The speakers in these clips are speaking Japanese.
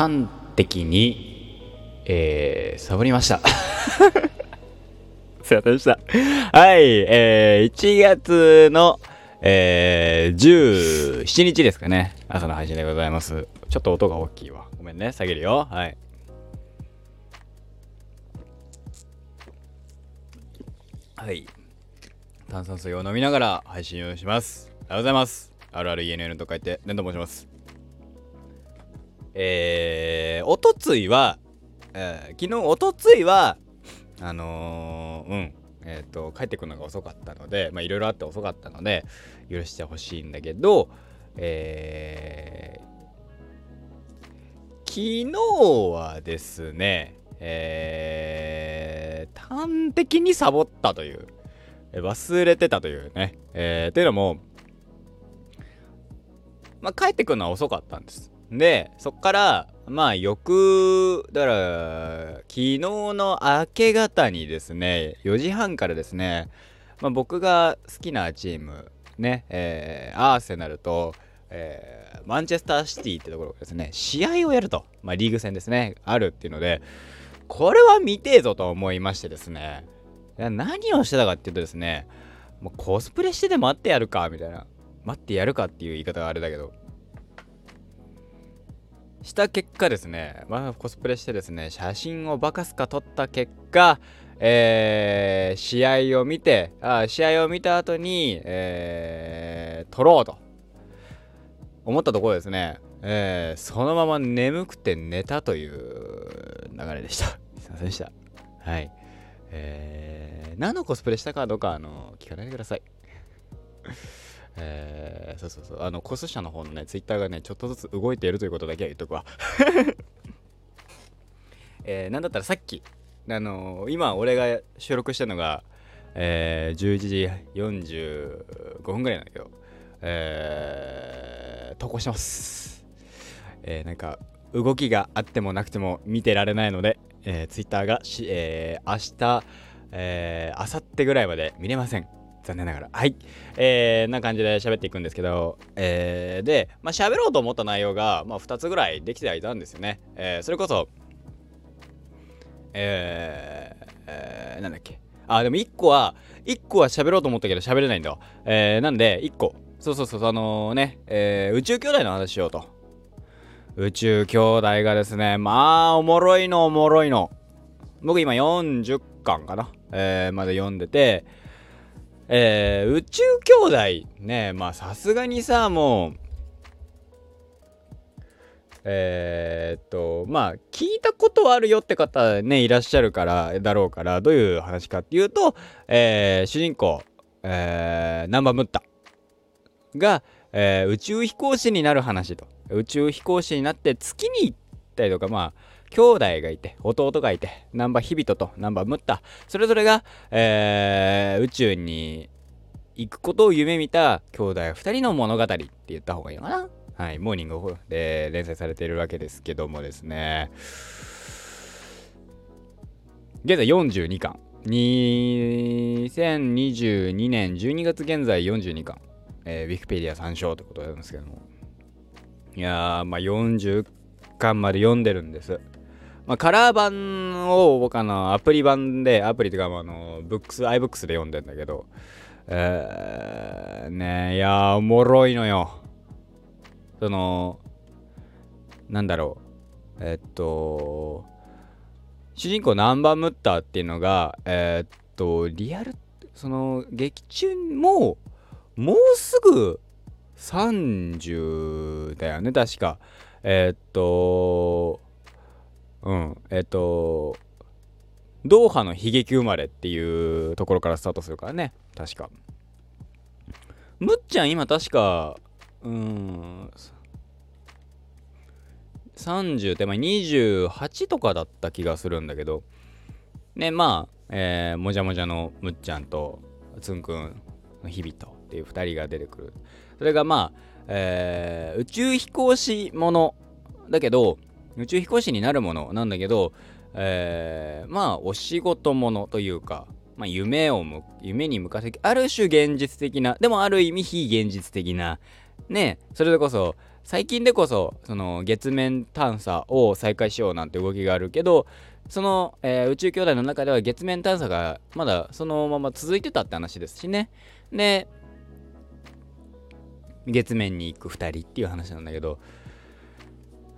端的に、えー、サボりました。すいませんでした。はい、えー、1月の、えー、17日ですかね。朝の配信でございます。ちょっと音が大きいわ。ごめんね。下げるよ。はい。はい。炭酸水を飲みながら配信をします。ありがとうございます。RRENN と書いて、ねんと申します。えー、おとついは、えー、昨日おとついは、あのー、うん、えっ、ー、と、帰ってくるのが遅かったので、まあいろいろあって遅かったので、許してほしいんだけど、えー、昨日はですね、えー、端的にサボったという、忘れてたというね、えー、というのも、まあ帰ってくるのは遅かったんです。で、そっから、まあ、翌、だから、昨日の明け方にですね、4時半からですね、まあ、僕が好きなチーム、ね、えー、アーセナルと、えー、マンチェスターシティってところがですね、試合をやると、まあ、リーグ戦ですね、あるっていうので、これは見てえぞと思いましてですね、何をしてたかっていうとですね、もうコスプレしてで待ってやるか、みたいな。待ってやるかっていう言い方があれだけど、した結果ですね、まあ、コスプレしてですね、写真をバカすか撮った結果、えー、試合を見て、あ試合を見た後に、えー、撮ろうと思ったところですね、えー、そのまま眠くて寝たという流れでした。すいませんでした。はい。えー、何のコスプレしたかどうか、あの、聞かないでください。えー、そうそうそう、あの、コス社の方のね、ツイッターがね、ちょっとずつ動いているということだけは言っとくわ。えー、なんだったらさっき、あのー、今、俺が収録してるのが、えー、11時45分ぐらいなんだけど、えー、投稿します。えー、なんか、動きがあってもなくても見てられないので、えー、ツイッターがし、えー、明日、えー、明後日ぐらいまで見れません。残念ながら。はい。えー、な感じで喋っていくんですけど、えー、で、まあ、喋ろうと思った内容が、まあ、2つぐらいできてはいたんですよね。えー、それこそ、えー、えー、なんだっけ。あ、でも1個は、1個は喋ろうと思ったけど喋れないんだ。えー、なんで、1個。そうそうそう、あのー、ね、えー、宇宙兄弟の話しようと。宇宙兄弟がですね、まあ、おもろいの、おもろいの。僕今40巻かな。えー、まで読んでて、えー、宇宙兄弟ね、まあさすがにさ、もう、えー、っと、まあ、聞いたことあるよって方ね、いらっしゃるから、だろうから、どういう話かっていうと、えー、主人公、えー、ナンバムッタが、えー、宇宙飛行士になる話と。宇宙飛行士になって月に行ったりとか、まあ、兄弟がいて、弟がいて、ナンバーヒビトとナンバームッタ、それぞれが、えー、宇宙に行くことを夢見た兄弟2人の物語って言った方がいいのかなはい、モーニングで連載されているわけですけどもですね、現在42巻。2022年12月現在42巻。えー、ウィキペディア参照ということなんですけども。いやー、まあ40巻まで読んでるんです。まあ、カラー版を僕あのアプリ版で、アプリというかあの、ブックス、iBooks で読んでんだけど、えー、ねいやおもろいのよ。その、なんだろう。えっと、主人公ナンバームッターっていうのが、えー、っと、リアル、その、劇中も、もうすぐ30だよね、確か。えー、っと、うん、えっ、と、ドーハの悲劇生まれっていうところからスタートするからね、確か。むっちゃん今確か、うん、30手前28とかだった気がするんだけど、ね、まあ、えー、もじゃもじゃのむっちゃんとつんくんの日々とっていう2人が出てくる。それがまあ、えー、宇宙飛行士ものだけど、宇宙飛行士になるものなんだけど、えー、まあお仕事ものというか、まあ、夢を夢に向かってある種現実的なでもある意味非現実的なねそれでこそ最近でこそその月面探査を再開しようなんて動きがあるけどその、えー、宇宙兄弟の中では月面探査がまだそのまま続いてたって話ですしね。で月面に行く2人っていう話なんだけど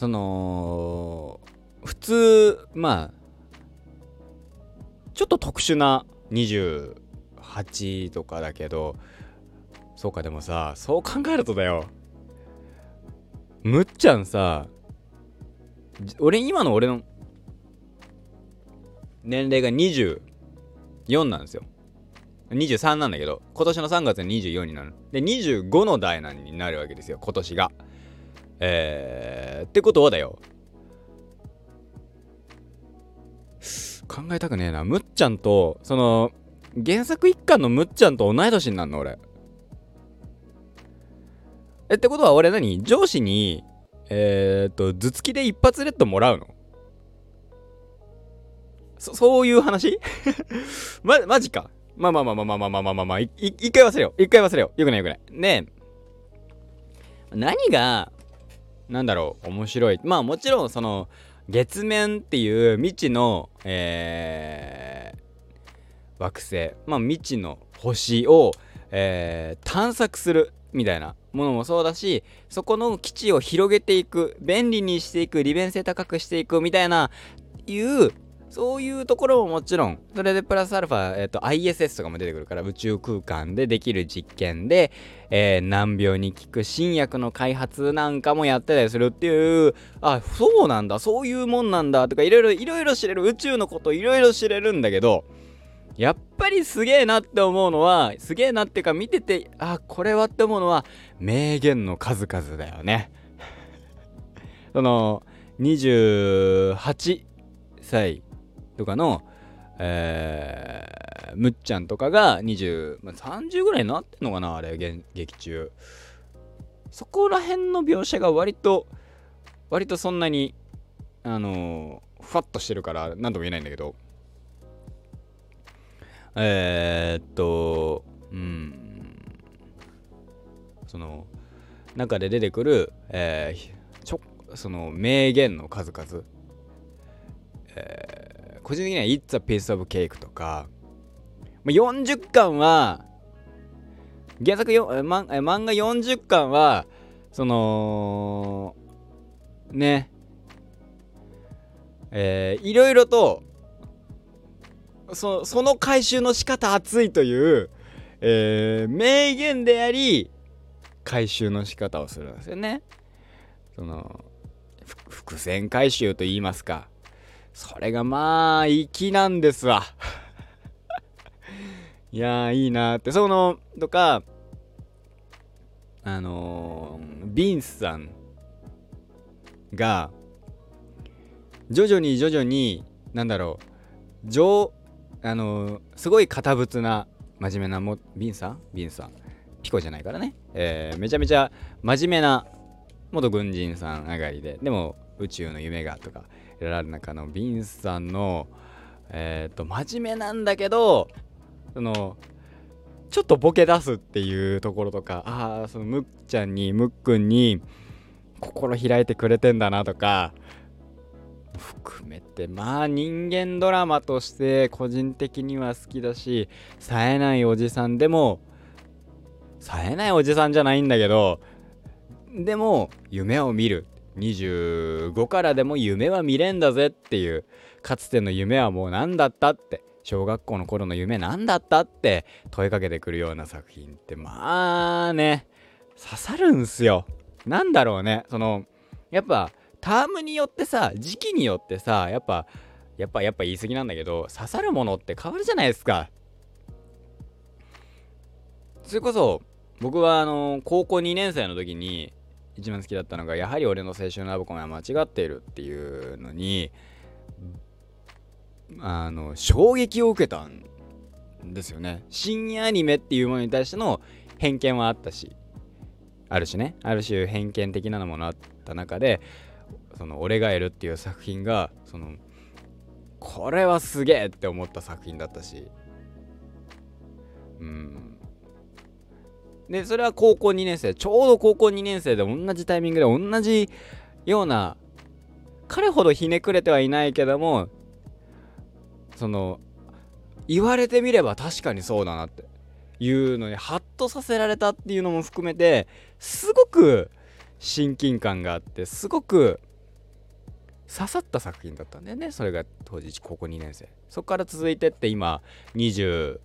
その普通まあちょっと特殊な28とかだけどそうかでもさそう考えるとだよ。むっちゃんさ俺今の俺の年齢が24なんですよ。23なんだけど今年の3月に24になる。で25の代なんになるわけですよ今年が。えー、ってことはだよ考えたくねえなむっちゃんとその原作一巻のむっちゃんと同い年になるの俺えってことは俺何？上司にえー、っと頭突きで一発レッドもらうの？そそういう話？ま、マジか。まあまあまあまあまあまあまあまあまあ、まあ、一回忘れよう。一回忘れよう。よくないよくない。で、何が、なんだろう、面白い。まあもちろん、その、月面っていう未知の、えー、惑星、まあ未知の星を、えー、探索するみたいなものもそうだし、そこの基地を広げていく、便利にしていく、利便性高くしていくみたいな、いうそういうところももちろん、それでプラスアルファ、えっ、ー、と、ISS とかも出てくるから、宇宙空間でできる実験で、えー、難病に効く新薬の開発なんかもやってたりするっていう、あ、そうなんだ、そういうもんなんだ、とか、いろいろ、いろいろ知れる、宇宙のこといろいろ知れるんだけど、やっぱりすげえなって思うのは、すげえなっていうか見てて、あ、これはって思うのは、名言の数々だよね。その、28歳とかの、えー、むっちゃんとかが20、まあ、30ぐらいになってんのかなあれ劇中。そこら辺の描写が割と割とそんなにあのー、ふわっとしてるから何とも言えないんだけど。えー、っとうん。その中で出てくる、えー、ちょその名言の数々、えー個人的には It's a Piece of Cake とか、まあ、40巻は、原作よ、ま、漫画40巻は、その、ね、えー、いろいろと、そその回収の仕方熱いという、えー、名言であり、回収の仕方をするんですよね。その、伏線回収と言いますか。それがまあ、粋なんですわ。いやー、いいなって。その、とか、あのー、ビンスさんが、徐々に徐々に、なんだろう、上、あのー、すごい堅物な、真面目なも、ビンさん？ビンさん。ピコじゃないからね。えー、めちゃめちゃ真面目な元軍人さん上がりで、でも宇宙の夢がとか、られる中のビンスさんのえっ、と真面目なんだけどそのちょっとボケ出すっていうところとかああそのむっちゃんにむっくんに心開いてくれてんだなとか含めてまあ人間ドラマとして個人的には好きだし冴えないおじさんでも冴えないおじさんじゃないんだけどでも夢を見る。25からでも夢は見れんだぜっていう。かつての夢はもう何だったって。小学校の頃の夢何だったって。問いかけてくるような作品ってまあね刺さるんすよ。なんだろうね。そのやっぱタームによってさ時期によってさやっぱやっぱやっぱ言い過ぎなんだけど刺さるものって変わるじゃないですか。それこそ僕はあの高校2年生の時に一番好きだったのがやはり俺の青春ラブコメは間違っているっていうのにあの衝撃を受けたんですよね。新アニメっていうものに対しての偏見はあったしある種ね。ある種偏見的なものあった中でその「俺がいる」っていう作品がそのこれはすげえって思った作品だったし。うん。でそれは高校2年生。ちょうど高校2年生で同じタイミングで同じような彼ほどひねくれてはいないけどもその言われてみれば確かにそうだなっていうのにハッとさせられたっていうのも含めてすごく親近感があってすごく刺さった作品だったんだよねそれが当時高校2年生。そこから続いてって今20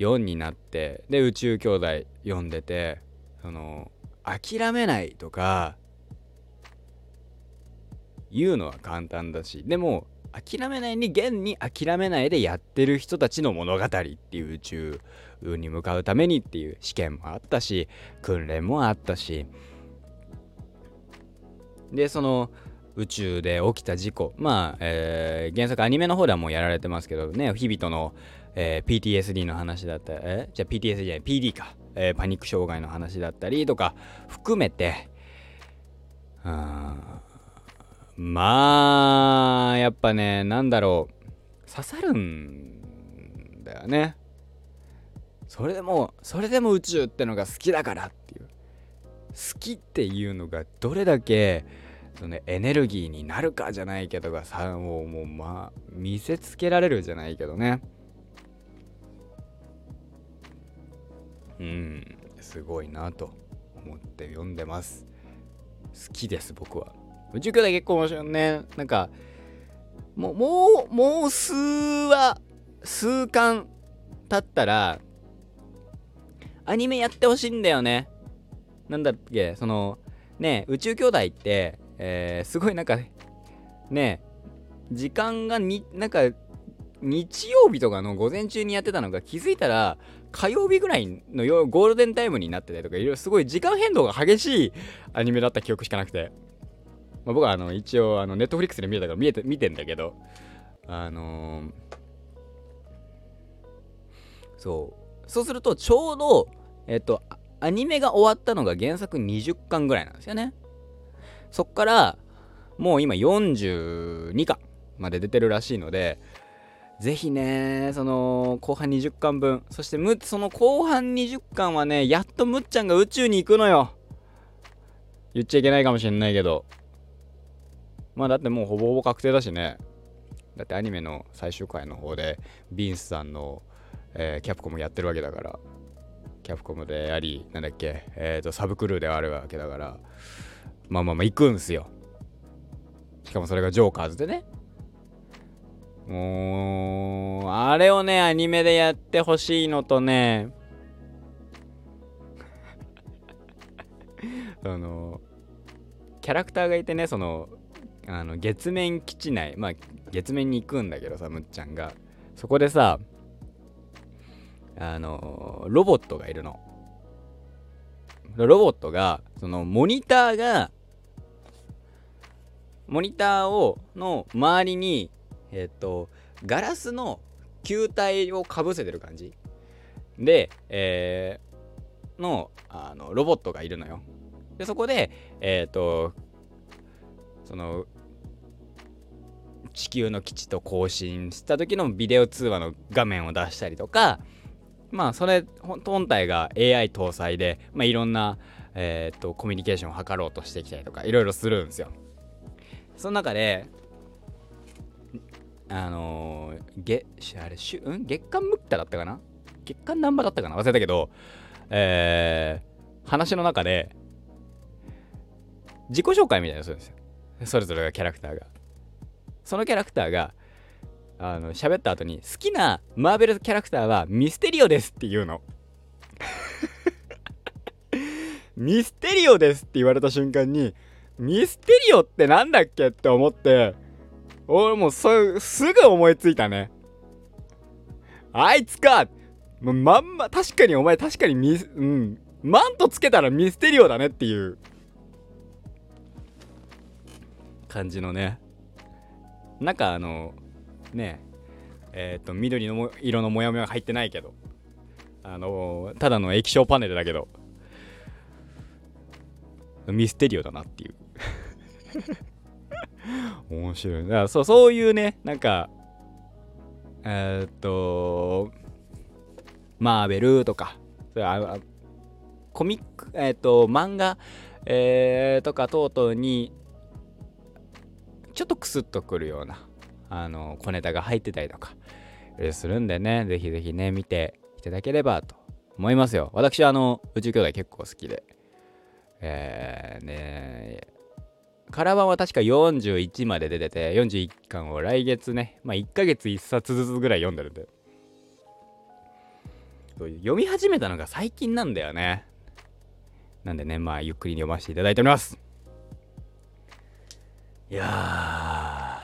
4になってで宇宙兄弟読んでてその諦めないとか言うのは簡単だしでも諦めないに現に諦めないでやってる人たちの物語っていう宇宙に向かうためにっていう試験もあったし訓練もあったし。でその宇宙で起きた事故まあ、えー、原作アニメの方ではもうやられてますけどね日々との、えー、PTSD の話だったりえじゃあ PTSD じゃない PD か、えー、パニック障害の話だったりとか含めてまあやっぱねなんだろう。刺さるんだよね。それでもそれでも宇宙ってのが好きだからっていう。好きっていうのがどれだけそのエネルギーになるかじゃないけどがさもうもうまあ見せつけられるじゃないけどね。うん。すごいなと思って読んでます。好きです僕は。宇宙兄弟結構面白いね。なんかもうもうもう数話数巻経ったらアニメやってほしいんだよね。なんだっけそのね宇宙兄弟ってえー、すごいなんかね時間がになんか日曜日とかの午前中にやってたのが気づいたら火曜日ぐらいのゴールデンタイムになってたりとかいろいろすごい時間変動が激しいアニメだった記憶しかなくて、まあ、僕はあの一応ネットフリックスで見えたから見えて見てんだけどあのー、そう。そうするとちょうどえっとアニメが終わったのが原作20巻ぐらいなんですよね。そっからもう今42巻まで出てるらしいのでぜひねその後半20巻分。そしてむその後半20巻はねやっとむっちゃんが宇宙に行くのよ。言っちゃいけないかもしれないけど。まあだってもうほぼほぼ確定だしね。だってアニメの最終回の方でビンスさんの、えー、キャプコムやってるわけだから。キャプコムでありなんだっけえっ、ー、とサブクルーではあるわけだから。まあまあまあ行くんすよ。しかもそれがジョーカーズでね。もうあれをねアニメでやってほしいのとね。そのキャラクターがいてねそのあの月面基地内。まあ月面に行くんだけどさむっちゃんが。そこでさあのロボットがいるの。ロボットがそのモニターがモニターをの周りにえっ、とガラスの球体をかぶせてる感じ。で、えー、のあのロボットがいるのよ。でそこでえっ、ー、とその地球の基地と交信した時のビデオ通話の画面を出したりとかまあそれ本体が AI 搭載で、まあ、いろんな、えー、とコミュニケーションを図ろうとしてきたりとかいろいろするんですよ。その中で、あのー、げ、あれ、しゅ、ん？月刊ムッタだったかな？月刊ナンバーだったかな？忘れたけど、えー、話の中で、自己紹介みたいなするんですよ。それぞれがキャラクターが。そのキャラクターが、あの、喋った後に、好きなマーベルキャラクターはミステリオですって言うの。ミステリオですって言われた瞬間に、ミステリオってなんだっけって思って、俺もうそすぐ思いついたね。あいつかもうまんま、確かにお前確かにミス、うん。マントつけたらミステリオだねっていう感じのね。なんかあの、ねえ、っ、ー、と、緑のも色のモヤモヤ入ってないけど、あのただの液晶パネルだけど、ミステリオだなっていう面白い。だからそうそういうね、なんか、えー、っと、マーベルとか、それあコミック、えっ、と、漫画、えー、とか等々に、ちょっとクスッとくるような、あの、小ネタが入ってたりとか、するんでね、ぜひぜひね、見ていただければと思いますよ。私は、あの、宇宙兄弟結構好きで、えー、ねカラバンは確か41まで出てて、41巻を来月ね、まあ1ヶ月1冊ずつぐらい読んでるんで。読み始めたのが最近なんだよね。なんでね、まあゆっくり読ませていただいております。いや、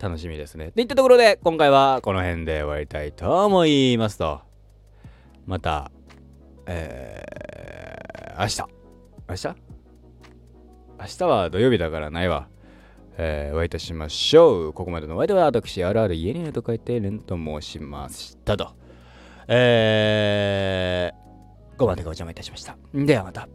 楽しみですね。といったところで、今回はこの辺で終わりたいと思いますと、また、えー、明日、明日？明日は土曜日だからないわ。えー、お会いいたしましょう。ここまでのお相手は私、あるある家にあると書いてレンと申しましたと。えー、5までお邪魔いたしました。ではまた。